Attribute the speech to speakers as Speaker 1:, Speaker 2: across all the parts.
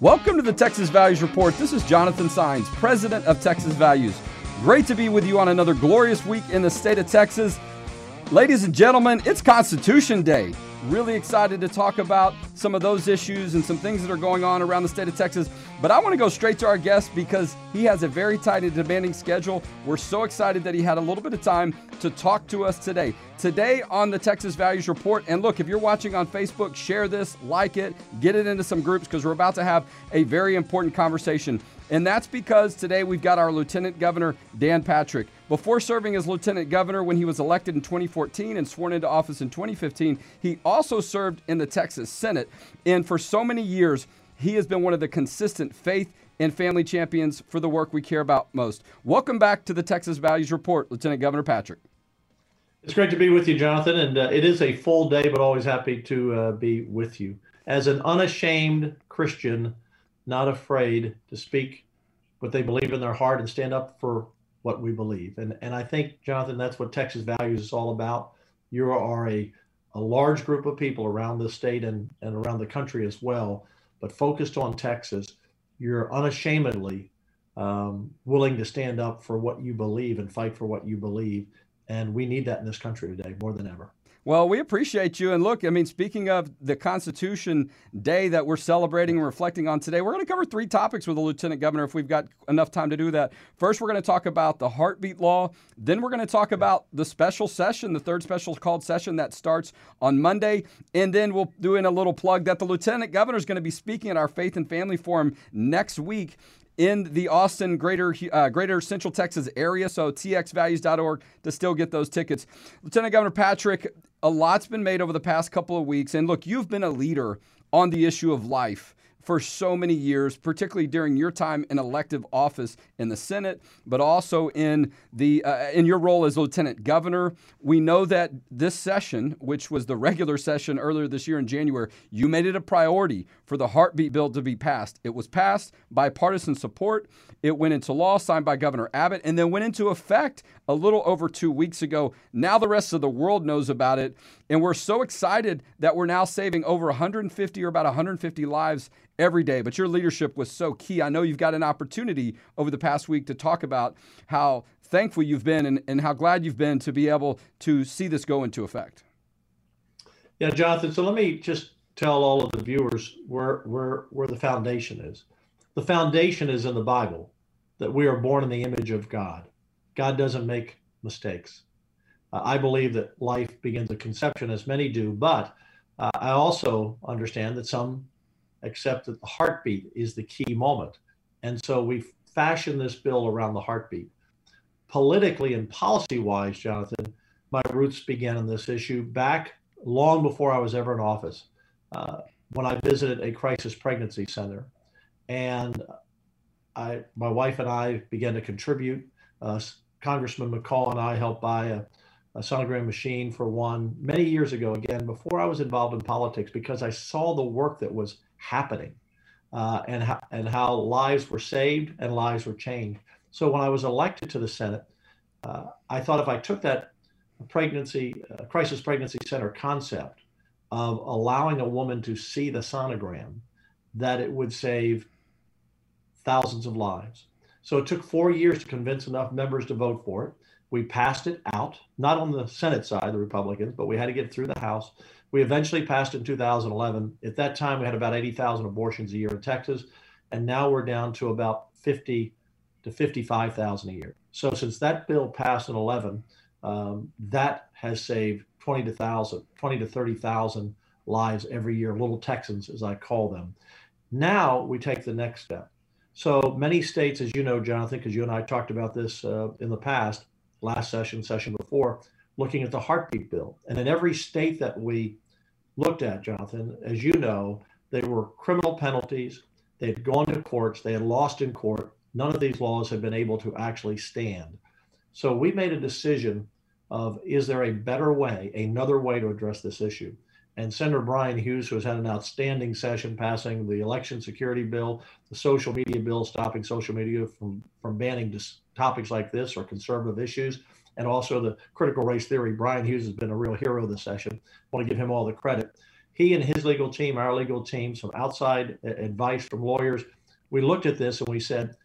Speaker 1: Welcome to the Texas Values Report. This is Jonathan Saenz, President of Texas Values. Great to be with you on another glorious week in the state of Texas. Ladies and gentlemen, it's Constitution Day. Really excited to talk about some of those issues and some things that are going on around the state of Texas. But I want to go straight to our guest because he has a very tight and demanding schedule. We're so excited that he had a little bit of time to talk to us today. Today on the Texas Values Report. And look, if you're watching on Facebook, share this, like it, get it into some groups because we're about to have a very important conversation. And that's because today we've got our Lieutenant Governor, Dan Patrick. Before serving as Lieutenant Governor when he was elected in 2014 and sworn into office in 2015, he also served in the Texas Senate. And for so many years, he has been one of the consistent faith and family champions for the work we care about most. Welcome back to the Texas Values Report, Lieutenant Governor Patrick.
Speaker 2: It's great to be with you, Jonathan. And uh, it is a full day, but always happy to uh, be with you. As an unashamed Christian, not afraid to speak what they believe in their heart and stand up for what we believe. And and I think, Jonathan, that's what Texas Values is all about. You are a a large group of people around the state and, and around the country as well, but focused on Texas. You're unashamedly um, willing to stand up for what you believe and fight for what you believe. And we need that in this country today more than ever.
Speaker 1: Well, we appreciate you. And look, I mean, speaking of the Constitution Day that we're celebrating and reflecting on today, we're going to cover three topics with the Lieutenant Governor if we've got enough time to do that. First, we're going to talk about the heartbeat law. Then, we're going to talk about the special session, the third special called session that starts on Monday. And then we'll do in a little plug that the Lieutenant Governor is going to be speaking at our Faith and Family Forum next week in the Austin, greater uh, greater Central Texas area. So txvalues.org to still get those tickets. Lieutenant Governor Patrick, a lot's been made over the past couple of weeks, and look, you've been a leader on the issue of life for so many years, particularly during your time in elective office in the Senate, but also in the uh, in your role as lieutenant governor. We know that this session, which was the regular session earlier this year in January, you made it a priority for the heartbeat bill to be passed. It was passed bipartisan support. It went into law, signed by Governor Abbott, and then went into effect a little over two weeks ago. Now the rest of the world knows about it, and we're so excited that we're now saving over 150 or about 150 lives every day. But your leadership was so key. I know you've got an opportunity over the past week to talk about how thankful you've been and, and how glad you've been to be able to see this go into effect.
Speaker 2: Yeah, Jonathan. So let me just tell all of the viewers where where where the foundation is. The foundation is in the Bible that we are born in the image of God. God doesn't make mistakes. Uh, I believe that life begins at conception, as many do, but uh, I also understand that some accept that the heartbeat is the key moment. And so we've fashioned this bill around the heartbeat. Politically and policy wise, Jonathan, my roots began in this issue back long before I was ever in office. Uh, when I visited a crisis pregnancy center, and I, my wife and I began to contribute. Uh, Congressman McCall and I helped buy a, a sonogram machine for one many years ago, again, before I was involved in politics, because I saw the work that was happening uh, and, how, and how lives were saved and lives were changed. So when I was elected to the Senate, uh, I thought if I took that pregnancy, uh, crisis pregnancy center concept of allowing a woman to see the sonogram, that it would save thousands of lives. So it took four years to convince enough members to vote for it. We passed it out, not on the Senate side, the Republicans, but we had to get through the House. We eventually passed in 2011. At that time, we had about 80,000 abortions a year in Texas, and now we're down to about 50 to 55,000 a year. So since that bill passed in 11, um, that has saved 20 to thousand, 20 to 30,000 lives every year, little Texans, as I call them. Now we take the next step. So many states, as you know, Jonathan, because you and I talked about this uh, in the past, last session, session before, looking at the heartbeat bill. And in every state that we looked at, Jonathan, as you know, they were criminal penalties. They had gone to courts. They had lost in court. None of these laws have been able to actually stand. So we made a decision of is there a better way, another way to address this issue? and Senator Bryan Hughes, who has had an outstanding session passing the election security bill, the social media bill, stopping social media from, from banning topics like this or conservative issues, and also the critical race theory. Bryan Hughes has been a real hero this session. I want to give him all the credit. he and his legal team, our legal team, some outside advice from lawyers, we looked at this and we said,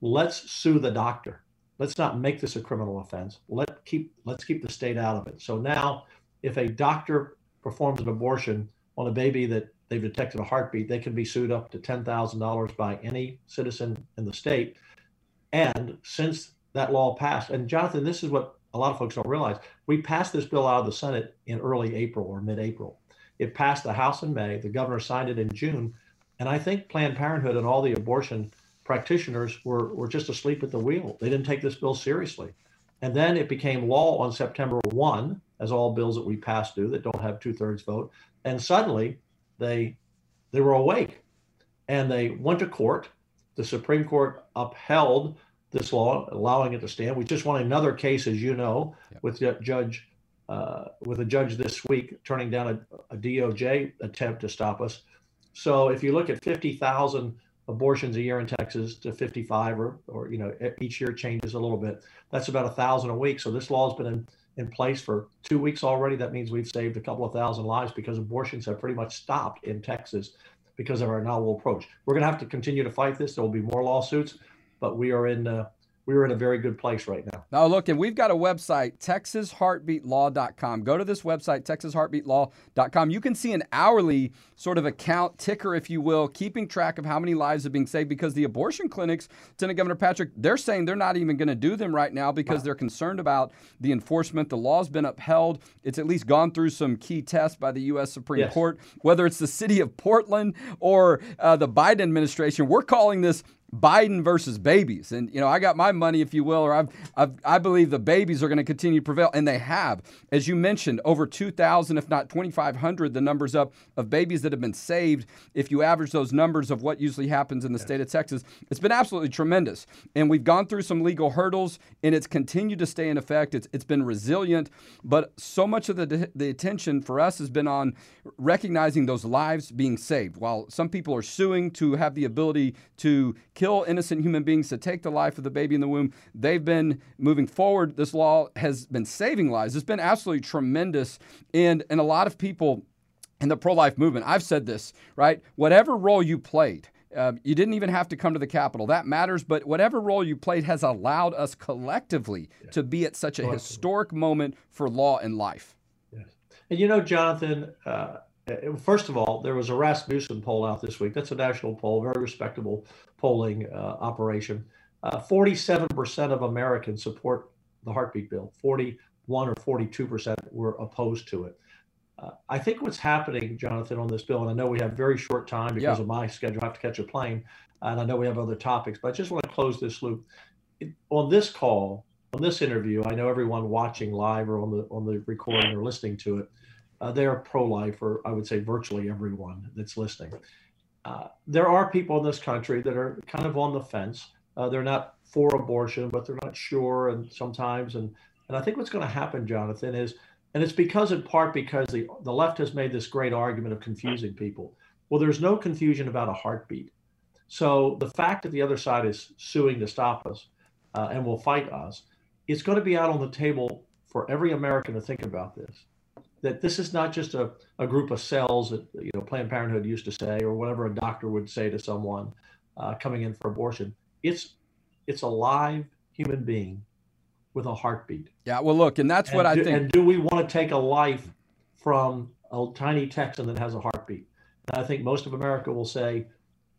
Speaker 2: let's sue the doctor. Let's not make this a criminal offense. Let keep let's keep the state out of it. So now, if a doctor performs an abortion on a baby that they've detected a heartbeat, they can be sued up to ten thousand dollars by any citizen in the state. And since that law passed, and Jonathan, this is what a lot of folks don't realize. We passed this bill out of the Senate in early April or mid-April. It passed the House in May. The governor signed it in June. And I think Planned Parenthood and all the abortion practitioners were, were just asleep at the wheel. They didn't take this bill seriously. And then it became law on September 1, as all bills that we pass do that don't have two thirds vote. And suddenly they they were awake and they went to court. The Supreme Court upheld this law, allowing it to stand. We just won another case, as you know, yep. with Judge uh, with a judge this week turning down a, a, DOJ attempt to stop us. So if you look at 50,000 abortions a year in Texas to 55, or, or you know each year changes a little bit, that's about a thousand a week. So this law has been in, in place for two weeks already. That means we've saved a couple of thousand lives because abortions have pretty much stopped in Texas because of our novel approach. We're going to have to continue to fight this. There will be more lawsuits, but we are in. Uh, we are in a very good place right now.
Speaker 1: Now, look, and we've got a website, texasheartbeatlaw.com. Go to this website, texasheartbeatlaw.com. You can see an hourly sort of account ticker, if you will, keeping track of how many lives are being saved because the abortion clinics, Lieutenant Governor Patrick, they're saying they're not even going to do them right now because wow. they're concerned about the enforcement. The law's been upheld. It's at least gone through some key tests by the U.S. Supreme yes. Court, whether it's the city of Portland or uh, the Biden administration. We're calling this Biden versus babies. And, you know, I got my money, if you will, or I've, I've, i believe the babies are going to continue to prevail. And they have. As you mentioned, over 2,000, if not 2,500, the numbers up of babies that have been saved. If you average those numbers of what usually happens in the state of Texas, it's been absolutely tremendous. And we've gone through some legal hurdles, and it's continued to stay in effect. It's, it's been resilient. But so much of the, the attention for us has been on recognizing those lives being saved. While some people are suing to have the ability to kill innocent human beings, to take the life of the baby in the womb. They've been moving forward. This law has been saving lives. It's been absolutely tremendous. And, and a lot of people in the pro life movement, I've said this, right? Whatever role you played, uh, you didn't even have to come to the Capitol. That matters, but whatever role you played has allowed us collectively yeah. to be at such a historic moment for law and life.
Speaker 2: Yes. And you know, Jonathan, uh, uh, first of all, there was a Rasmussen poll out this week. That's a national poll, very respectable polling uh, operation. Uh, 47% of Americans support the heartbeat bill. 41 or 42% were opposed to it. Uh, I think what's happening, Jonathan, on this bill, and I know we have very short time because yeah. of my schedule. I have to catch a plane, and I know we have other topics, but I just want to close this loop. It, on this call, on this interview, I know everyone watching live or on the on the recording or listening to it uh, they are pro-life, or I would say virtually everyone that's listening. Uh, there are people in this country that are kind of on the fence. Uh, they're not for abortion, but they're not sure, and sometimes, and and I think what's going to happen, Jonathan, is, and it's because in part because the the left has made this great argument of confusing people. Well, there's no confusion about a heartbeat. So the fact that the other side is suing to stop us uh, and will fight us, it's going to be out on the table for every American to think about this that this is not just a, a group of cells that you know Planned Parenthood used to say or whatever a doctor would say to someone uh, coming in for abortion. It's it's a live human being with a heartbeat.
Speaker 1: Yeah, well, look, and that's and what
Speaker 2: do,
Speaker 1: I think.
Speaker 2: And do we want to take a life from a tiny Texan that has a heartbeat? And I think most of America will say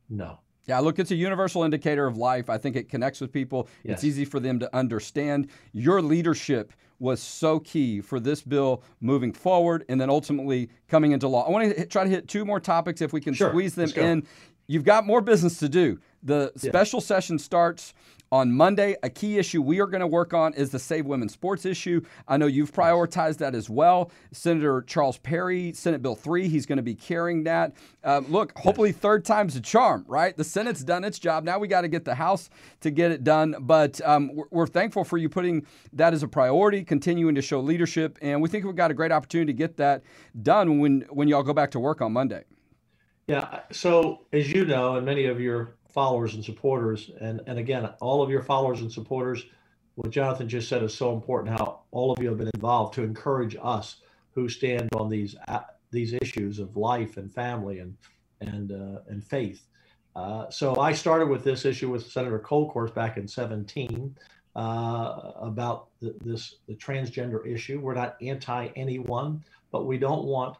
Speaker 2: no.
Speaker 1: Yeah, look, it's a universal indicator of life. I think it connects with people. Yes. It's easy for them to understand. Your leadership was so key for this bill moving forward and then ultimately coming into law. I want to try to hit two more topics if we can
Speaker 2: sure.
Speaker 1: squeeze them in. You've got more business to do. The yeah. special session starts on Monday, a key issue we are going to work on is the Save Women's Sports issue. I know you've prioritized that as well. Senator Charles Perry, Senate Bill 3, he's going to be carrying that. Uh, look, hopefully, third time's a charm, right? The Senate's done its job. Now we got to get the House to get it done. But um, we're, we're thankful for you putting that as a priority, continuing to show leadership. And we think we've got a great opportunity to get that done when, when y'all go back to work on Monday.
Speaker 2: Yeah. So, as you know, and many of your followers and supporters. And, and again, all of your followers and supporters, what Jonathan just said is so important how all of you have been involved to encourage us who stand on these these issues of life and family and and uh, and faith. Uh, so I started with this issue with Senator Kolkhorst back in 17 uh, about the, this the transgender issue. We're not anti anyone, but we don't want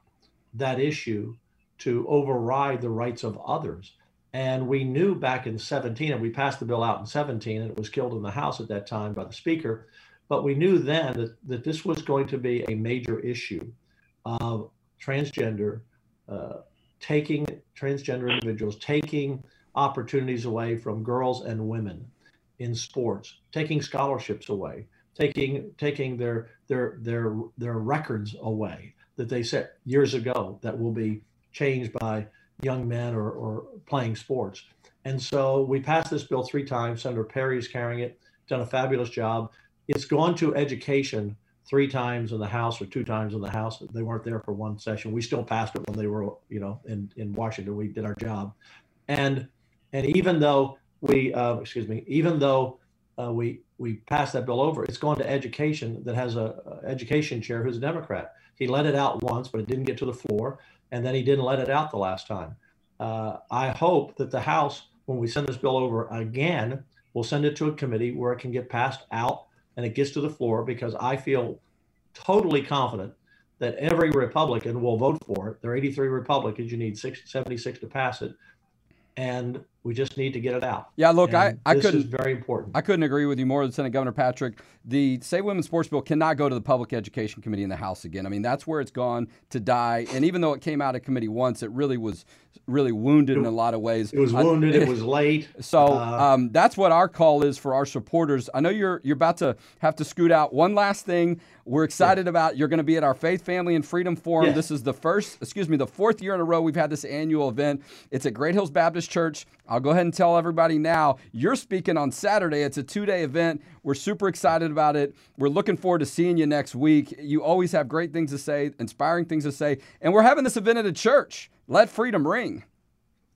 Speaker 2: that issue to override the rights of others. And we knew back in 17, and we passed the bill out in 17, and it was killed in the House at that time by the Speaker. But we knew then that, that this was going to be a major issue of transgender, uh, taking transgender individuals, taking opportunities away from girls and women in sports, taking scholarships away, taking taking their their their their records away that they set years ago that will be changed by young men or, or playing sports. And so we passed this bill three times. Senator Perry is carrying it, done a fabulous job. It's gone to education three times in the House or two times in the House. They weren't there for one session. We still passed it when they were, you know, in, in Washington. We did our job. And and even though we, uh, excuse me, even though uh, we we passed that bill over, it's gone to education that has a, a, education chair who's a Democrat. He let it out once, but it didn't get to the floor, and then he didn't let it out the last time. Uh, I hope that the House, when we send this bill over again, will send it to a committee where it can get passed out and it gets to the floor because I feel totally confident that every Republican will vote for it. There are 83 Republicans. You need 76 to pass it and we just need to get it out.
Speaker 1: Yeah, look, and I, I
Speaker 2: this
Speaker 1: couldn't.
Speaker 2: is very important.
Speaker 1: I couldn't agree with you more than Senate Governor Patrick. The Save Women's Sports Bill cannot go to the Public Education Committee in the House again. I mean, that's where it's gone to die. And even though it came out of committee once, it really was really wounded it, in a lot of ways.
Speaker 2: It was wounded. it, it was late.
Speaker 1: So uh, um, that's what our call is for our supporters. I know you're you're about to have to scoot out. One last thing we're excited yeah. about. You're going to be at our Faith, Family, and Freedom Forum. Yeah. This is the first, excuse me, the fourth year in a row we've had this annual event. It's at Great Hills Baptist Church. I'll go ahead and tell everybody now. You're speaking on Saturday. It's a two day event. We're super excited about it. We're looking forward to seeing you next week. You always have great things to say, inspiring things to say. And we're having this event at a church. Let freedom ring.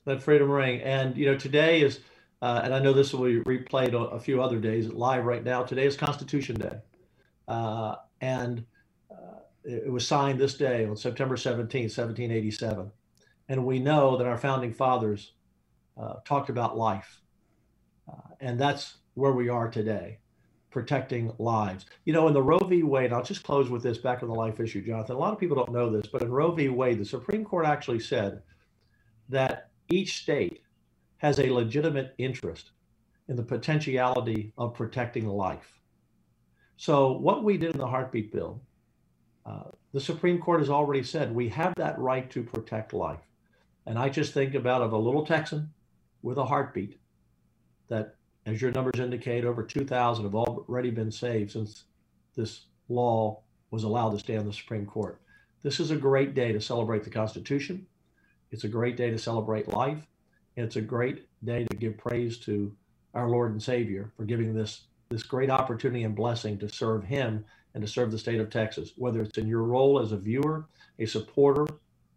Speaker 2: Let freedom ring. And, you know, today is, uh, and I know this will be replayed a few other days live right now. Today is Constitution Day. Uh, and uh, it was signed this day on September 17, 1787. And we know that our founding fathers uh, talked about life. Uh, and that's where we are today, protecting lives. You know, in the Roe v. Wade, I'll just close with this back on the life issue, Jonathan. A lot of people don't know this, but in Roe v. Wade, the Supreme Court actually said that each state has a legitimate interest in the potentiality of protecting life. So, what we did in the heartbeat bill, uh, the Supreme Court has already said we have that right to protect life. And I just think about of a little Texan with a heartbeat that, as your numbers indicate, over 2,000 have already been saved since this law was allowed to stay on the Supreme Court. This is a great day to celebrate the Constitution. It's a great day to celebrate life. And it's a great day to give praise to our Lord and Savior for giving this this great opportunity and blessing to serve him and to serve the state of Texas, whether it's in your role as a viewer, a supporter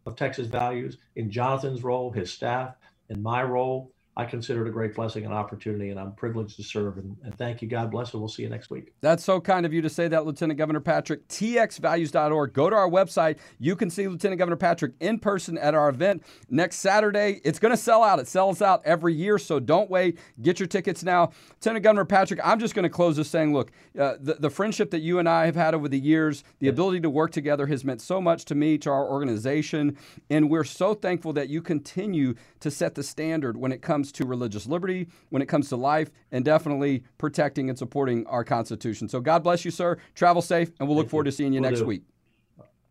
Speaker 2: of Texas values, in Jonathan's role, his staff, in my role, I consider it a great blessing and opportunity, and I'm privileged to serve. And, and, thank you. God bless, and we'll see you next week.
Speaker 1: That's so kind of you to say that, Lieutenant Governor Patrick. TXValues.org. Go to our website. You can see Lieutenant Governor Patrick in person at our event next Saturday. It's going to sell out. It sells out every year, so don't wait. Get your tickets now. Lieutenant Governor Patrick, I'm just going to close this saying, look, uh, the, the friendship that you and I have had over the years, the ability to work together has meant so much to me, to our organization, and we're so thankful that you continue to set the standard when it comes to religious liberty, when it comes to life, and definitely protecting and supporting our Constitution. So God bless you, sir. Travel safe, and we'll look forward to seeing you we'll next do. week.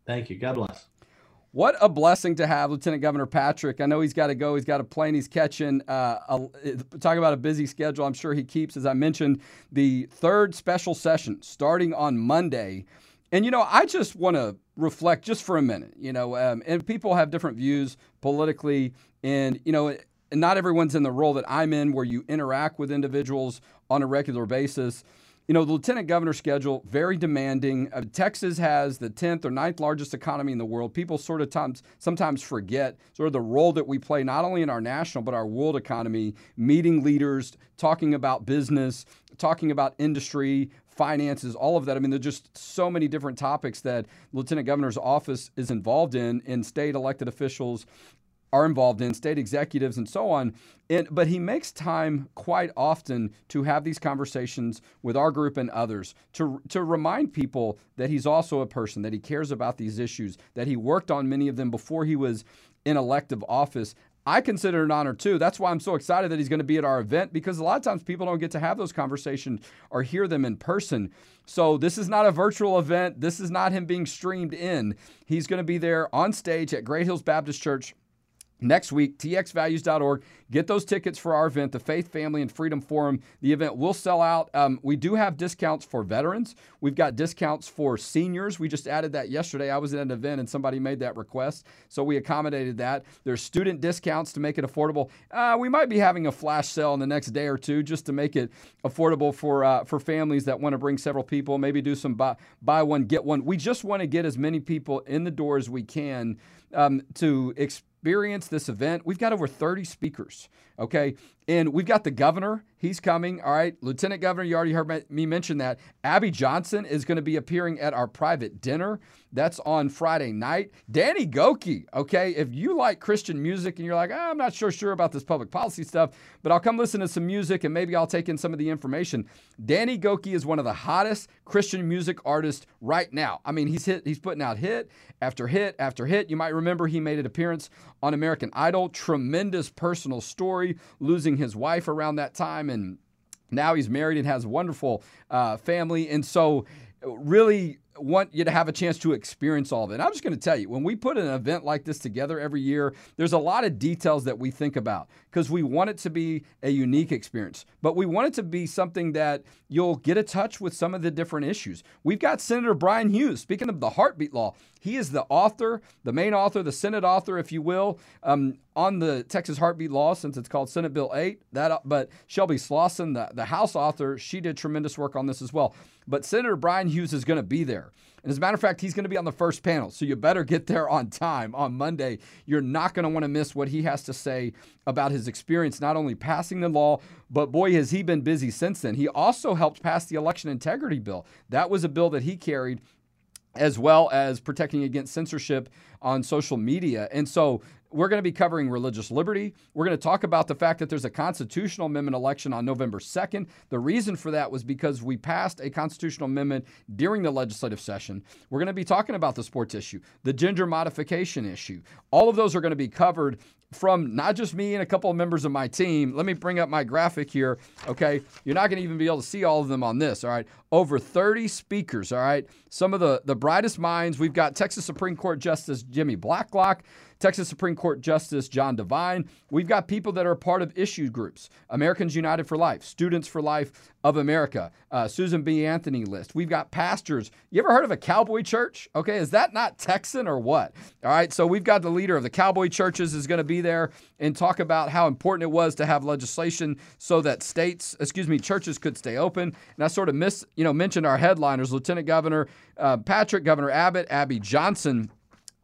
Speaker 2: Thank you. God bless.
Speaker 1: What a blessing to have Lieutenant Governor Patrick. I know he's got to go. He's got a plane he's catching. Uh, a, talk about a busy schedule. I'm sure he keeps, as I mentioned, the third special session starting on Monday. And, you know, I just want to reflect just for a minute, you know, um, and people have different views politically. And, you know, not everyone's in the role that I'm in where you interact with individuals on a regular basis. You know, the lieutenant governor schedule, very demanding. Uh, Texas has the 10th or 9th largest economy in the world. People sort of times, sometimes forget sort of the role that we play, not only in our national, but our world economy, meeting leaders, talking about business, talking about industry, finances, all of that. I mean, there's just so many different topics that Lieutenant Governor's office is involved in, in state elected officials are involved in, state executives, and so on. And, but he makes time quite often to have these conversations with our group and others to, to remind people that he's also a person, that he cares about these issues, that he worked on many of them before he was in elective office. I consider it an honor too. That's why I'm so excited that he's going to be at our event because a lot of times people don't get to have those conversations or hear them in person. So this is not a virtual event. This is not him being streamed in. He's going to be there on stage at Great Hills Baptist Church Next week, txvalues.org. Get those tickets for our event, the Faith, Family, and Freedom Forum. The event will sell out. Um, we do have discounts for veterans. We've got discounts for seniors. We just added that yesterday. I was at an event and somebody made that request, so we accommodated that. There's student discounts to make it affordable. Uh, we might be having a flash sale in the next day or two just to make it affordable for uh, for families that want to bring several people. Maybe do some buy, buy one get one. We just want to get as many people in the door as we can um, to experience this event. We've got over 30 speakers, okay? And we've got the governor. He's coming. All right. Lieutenant Governor, you already heard me mention that. Abby Johnson is going to be appearing at our private dinner. That's on Friday night. Danny Gokey, Okay. If you like Christian music and you're like, oh, I'm not sure sure about this public policy stuff, but I'll come listen to some music and maybe I'll take in some of the information. Danny Gokey is one of the hottest Christian music artists right now. I mean, he's hit, he's putting out hit after hit after hit. You might remember he made an appearance on American Idol. Tremendous personal story, losing his wife around that time, and now he's married and has a wonderful uh, family. And so, really want you to have a chance to experience all of it. And I'm just going to tell you, when we put an event like this together every year, there's a lot of details that we think about because we want it to be a unique experience, but we want it to be something that you'll get a touch with some of the different issues. We've got Senator Bryan Hughes, speaking of the heartbeat law, he is the author, the main author, the Senate author, if you will, um, on the Texas heartbeat law, since it's called Senate Bill 8. That, but Shelby Slawson, the, the House author, she did tremendous work on this as well. But Senator Bryan Hughes is going to be there. And as a matter of fact, he's going to be on the first panel. So you better get there on time on Monday. You're not going to want to miss what he has to say about his experience, not only passing the law, but boy, has he been busy since then. He also helped pass the election integrity bill. That was a bill that he carried as well as protecting against censorship on social media. And so we're going to be covering religious liberty. We're going to talk about the fact that there's a constitutional amendment election on November 2nd. The reason for that was because we passed a constitutional amendment during the legislative session. We're going to be talking about the sports issue, the gender modification issue. All of those are going to be covered from not just me and a couple of members of my team. Let me bring up my graphic here. Okay. You're not going to even be able to see all of them on this. All right. Over 30 speakers. All right. Some of the, the brightest minds. We've got Texas Supreme Court Justice Jimmy Blacklock. Texas Supreme Court Justice John Devine. We've got people that are part of issue groups Americans United for Life, Students for Life of America, uh, Susan B. Anthony list. We've got pastors. You ever heard of a cowboy church? Okay, is that not Texan or what? All right, so we've got the leader of the cowboy churches is going to be there and talk about how important it was to have legislation so that states, excuse me, churches could stay open. And I sort of miss, you know, mentioned our headliners, Lieutenant Governor uh, Patrick, Governor Abbott, Abby Johnson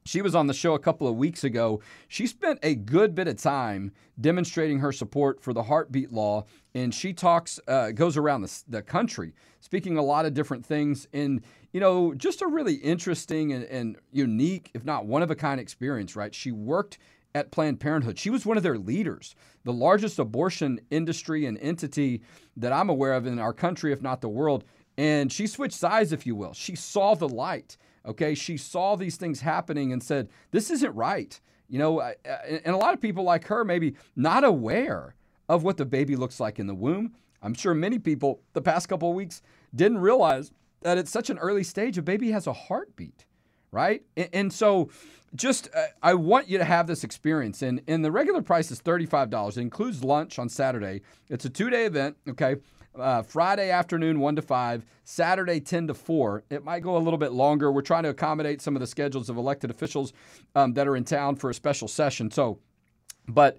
Speaker 1: she was on the show a couple of weeks ago. She spent a good bit of time demonstrating her support for the heartbeat law, and she talks, uh, goes around the, the country, speaking a lot of different things. And, you know, just a really interesting and, and unique, if not one of a kind experience, right? She worked at Planned Parenthood. She was one of their leaders, the largest abortion industry and entity that I'm aware of in our country, if not the world. And she switched sides, if you will. She saw the light. Okay, she saw these things happening and said, "This isn't right." You know, and a lot of people like her maybe not aware of what the baby looks like in the womb. I'm sure many people the past couple of weeks didn't realize that at such an early stage a baby has a heartbeat, right? And, so just uh, I want you to have this experience and and the regular price is $35. It includes lunch on Saturday. It's a 2-day event, okay? Uh, Friday afternoon, 1 to 5, Saturday, 10 to 4. It might go a little bit longer. We're trying to accommodate some of the schedules of elected officials um, that are in town for a special session. So, but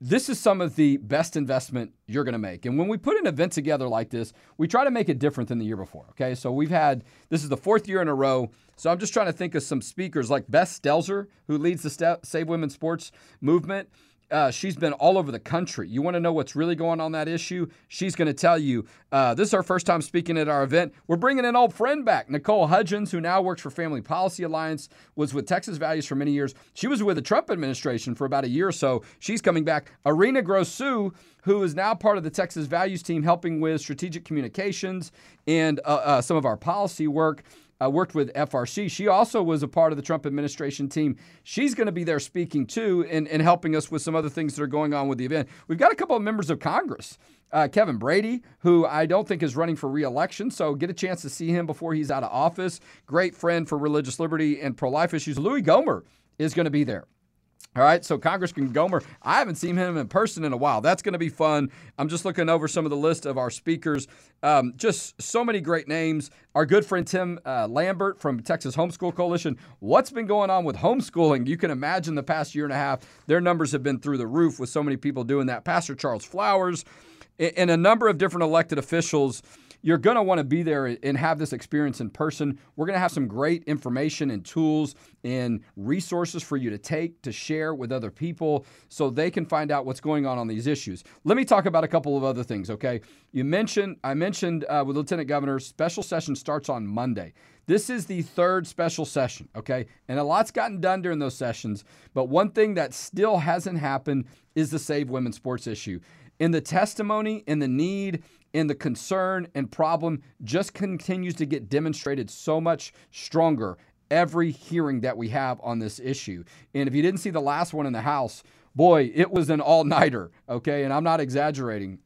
Speaker 1: this is some of the best investment you're going to make. And when we put an event together like this, we try to make it different than the year before. Okay. So we've had, this is the fourth year in a row. So I'm just trying to think of some speakers like Beth Stelzer, who leads the Save Women's Sports movement uh, she's been all over the country. You want to know what's really going on that issue? She's going to tell you. Uh, this is our first time speaking at our event. We're bringing an old friend back, Nicole Hudgens, who now works for Family Policy Alliance, was with Texas Values for many years. She was with the Trump administration for about a year or so. She's coming back. Arina Grossu, who is now part of the Texas Values team, helping with strategic communications and uh, uh some of our policy work uh, worked with FRC. She also was a part of the Trump administration team. She's going to be there speaking too and, and helping us with some other things that are going on with the event. We've got a couple of members of Congress. Uh, Kevin Brady, who I don't think is running for reelection, so get a chance to see him before he's out of office. Great friend for religious liberty and pro life issues. Louis Gohmert is going to be there. All right, so Congressman Gohmert, I haven't seen him in person in a while. That's going to be fun. I'm just looking over some of the list of our speakers. Um, just so many great names. Our good friend Tim uh, Lambert from Texas Homeschool Coalition. What's been going on with homeschooling? You can imagine the past year and a half, their numbers have been through the roof with so many people doing that. Pastor Charles Flowers and a number of different elected officials you're going to want to be there and have this experience in person. We're going to have some great information and tools and resources for you to take to share with other people so they can find out what's going on on these issues. Let me talk about a couple of other things, okay? You mentioned, I mentioned uh, with Lieutenant Governor, special session starts on Monday. This is the third special session, okay? And a lot's gotten done during those sessions, but one thing that still hasn't happened is the Save Women's Sports issue. In the testimony in the need and the concern and problem just continues to get demonstrated so much stronger every hearing that we have on this issue. And if you didn't see the last one in the House, boy, it was an all nighter, okay? And I'm not exaggerating.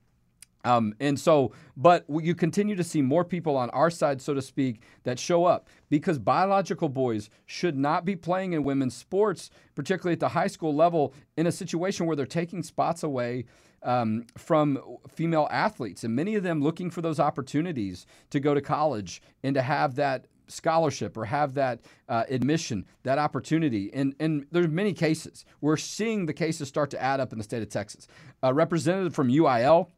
Speaker 1: Um, and so, but you continue to see more people on our side, so to speak, that show up because biological boys should not be playing in women's sports, particularly at the high school level, in a situation where they're taking spots away um, from female athletes, and many of them looking for those opportunities to go to college and to have that scholarship or have that uh, admission, that opportunity. And, and there's many cases. We're seeing the cases start to add up in the state of Texas. A representative from UIL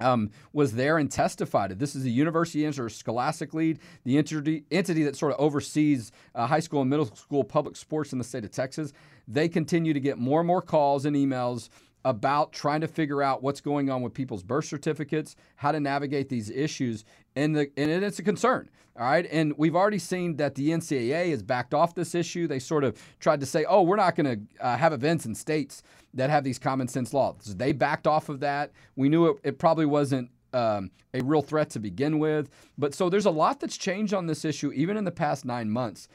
Speaker 1: um, was there and testified. This is the University Interscholastic League, the entity, entity that sort of oversees uh, high school and middle school public sports in the state of Texas. They continue to get more and more calls and emails about trying to figure out what's going on with people's birth certificates, how to navigate these issues, and the and it's a concern. All right, and we've already seen that the NCAA has backed off this issue. They sort of tried to say, "Oh, we're not going to uh, have events in states that have these common sense laws." They backed off of that. We knew it, it probably wasn't um, a real threat to begin with, but so there's a lot that's changed on this issue, even in the past nine months.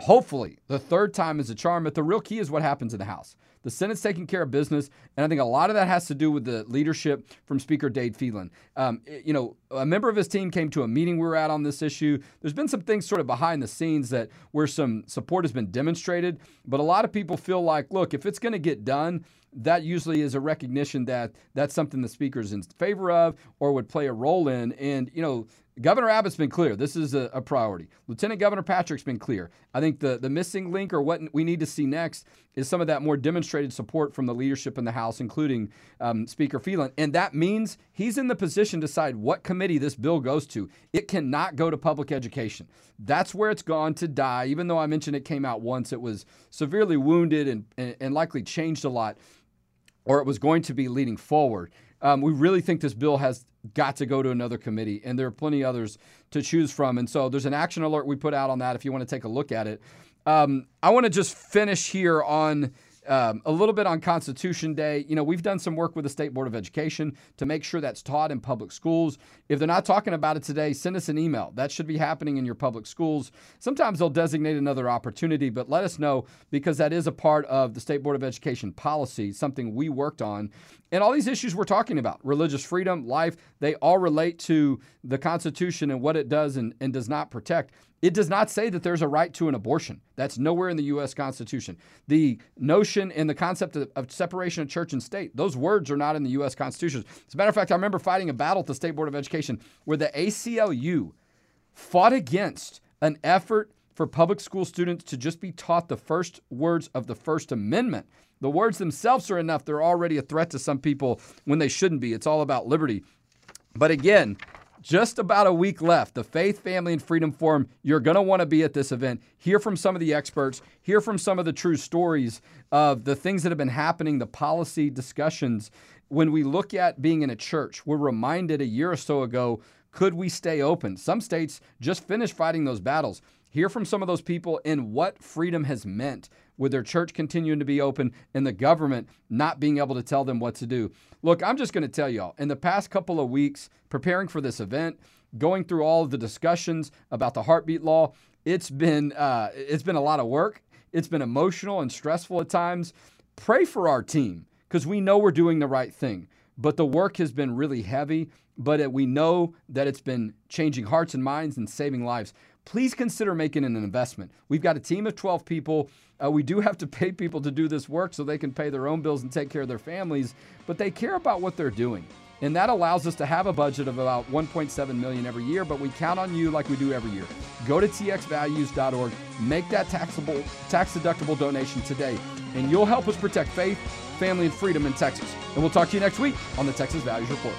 Speaker 1: Hopefully, the third time is a charm, but the real key is what happens in the House. The Senate's taking care of business, and I think a lot of that has to do with the leadership from Speaker Dade Phelan. Um, you know, a member of his team came to a meeting we were at on this issue. There's been some things sort of behind the scenes that where some support has been demonstrated, but a lot of people feel like, look, if it's going to get done, that usually is a recognition that that's something the speaker's in favor of or would play a role in. And, you know, Governor Abbott's been clear. This is a, a, priority. Lieutenant Governor Patrick's been clear. I think the, the missing link or what we need to see next is some of that more demonstrated support from the leadership in the House, including um, Speaker Phelan. And that means he's in the position to decide what committee this bill goes to. It cannot go to public education. That's where it's gone to die. Even though I mentioned it came out once, it was severely wounded and, and, and likely changed a lot, or it was going to be leading forward. Um, we really think this bill has got to go to another committee, and there are plenty others to choose from. And so there's an action alert we put out on that if you want to take a look at it. Um, I want to just finish here on um, a little bit on Constitution Day. You know, we've done some work with the State Board of Education to make sure that's taught in public schools. If they're not talking about it today, send us an email. That should be happening in your public schools. Sometimes they'll designate another opportunity, but let us know because that is a part of the State Board of Education policy, something we worked on. And all these issues we're talking about religious freedom, life they all relate to the Constitution and what it does and, and does not protect. It does not say that there's a right to an abortion. That's nowhere in the U.S. Constitution. The notion and the concept of, of, separation of church and state, those words are not in the U.S. Constitution. As a matter of fact, I remember fighting a battle at the State Board of Education where the ACLU fought against an effort for public school students to just be taught the first words of the First Amendment. The words themselves are enough. They're already a threat to some people when they shouldn't be. It's all about liberty. But again, just about a week left. The Faith, Family, and Freedom Forum. You're going to want to be at this event. Hear from some of the experts, hear from some of the true stories of the things that have been happening, the policy discussions. When we look at being in a church, we're reminded a year or so ago could we stay open? Some states just finished fighting those battles. Hear from some of those people in what freedom has meant with their church continuing to be open and the government not being able to tell them what to do. Look, I'm just going to tell y'all, in the past couple of weeks, preparing for this event, going through all the discussions about the heartbeat law, it's been uh, it's been a lot of work. It's been emotional and stressful at times. Pray for our team because we know we're doing the right thing, but the work has been really heavy. But we know that it's been changing hearts and minds and saving lives please consider making an investment. We've got a team of 12 people. Uh, we do have to pay people to do this work so they can pay their own bills and take care of their families, but they care about what they're doing. And that allows us to have a budget of about 1.7 million every year, but we count on you like we do every year. Go to txvalues.org, make that taxable tax deductible donation today, and you'll help us protect faith, family, and freedom in Texas. And we'll talk to you next week on the Texas Values Report.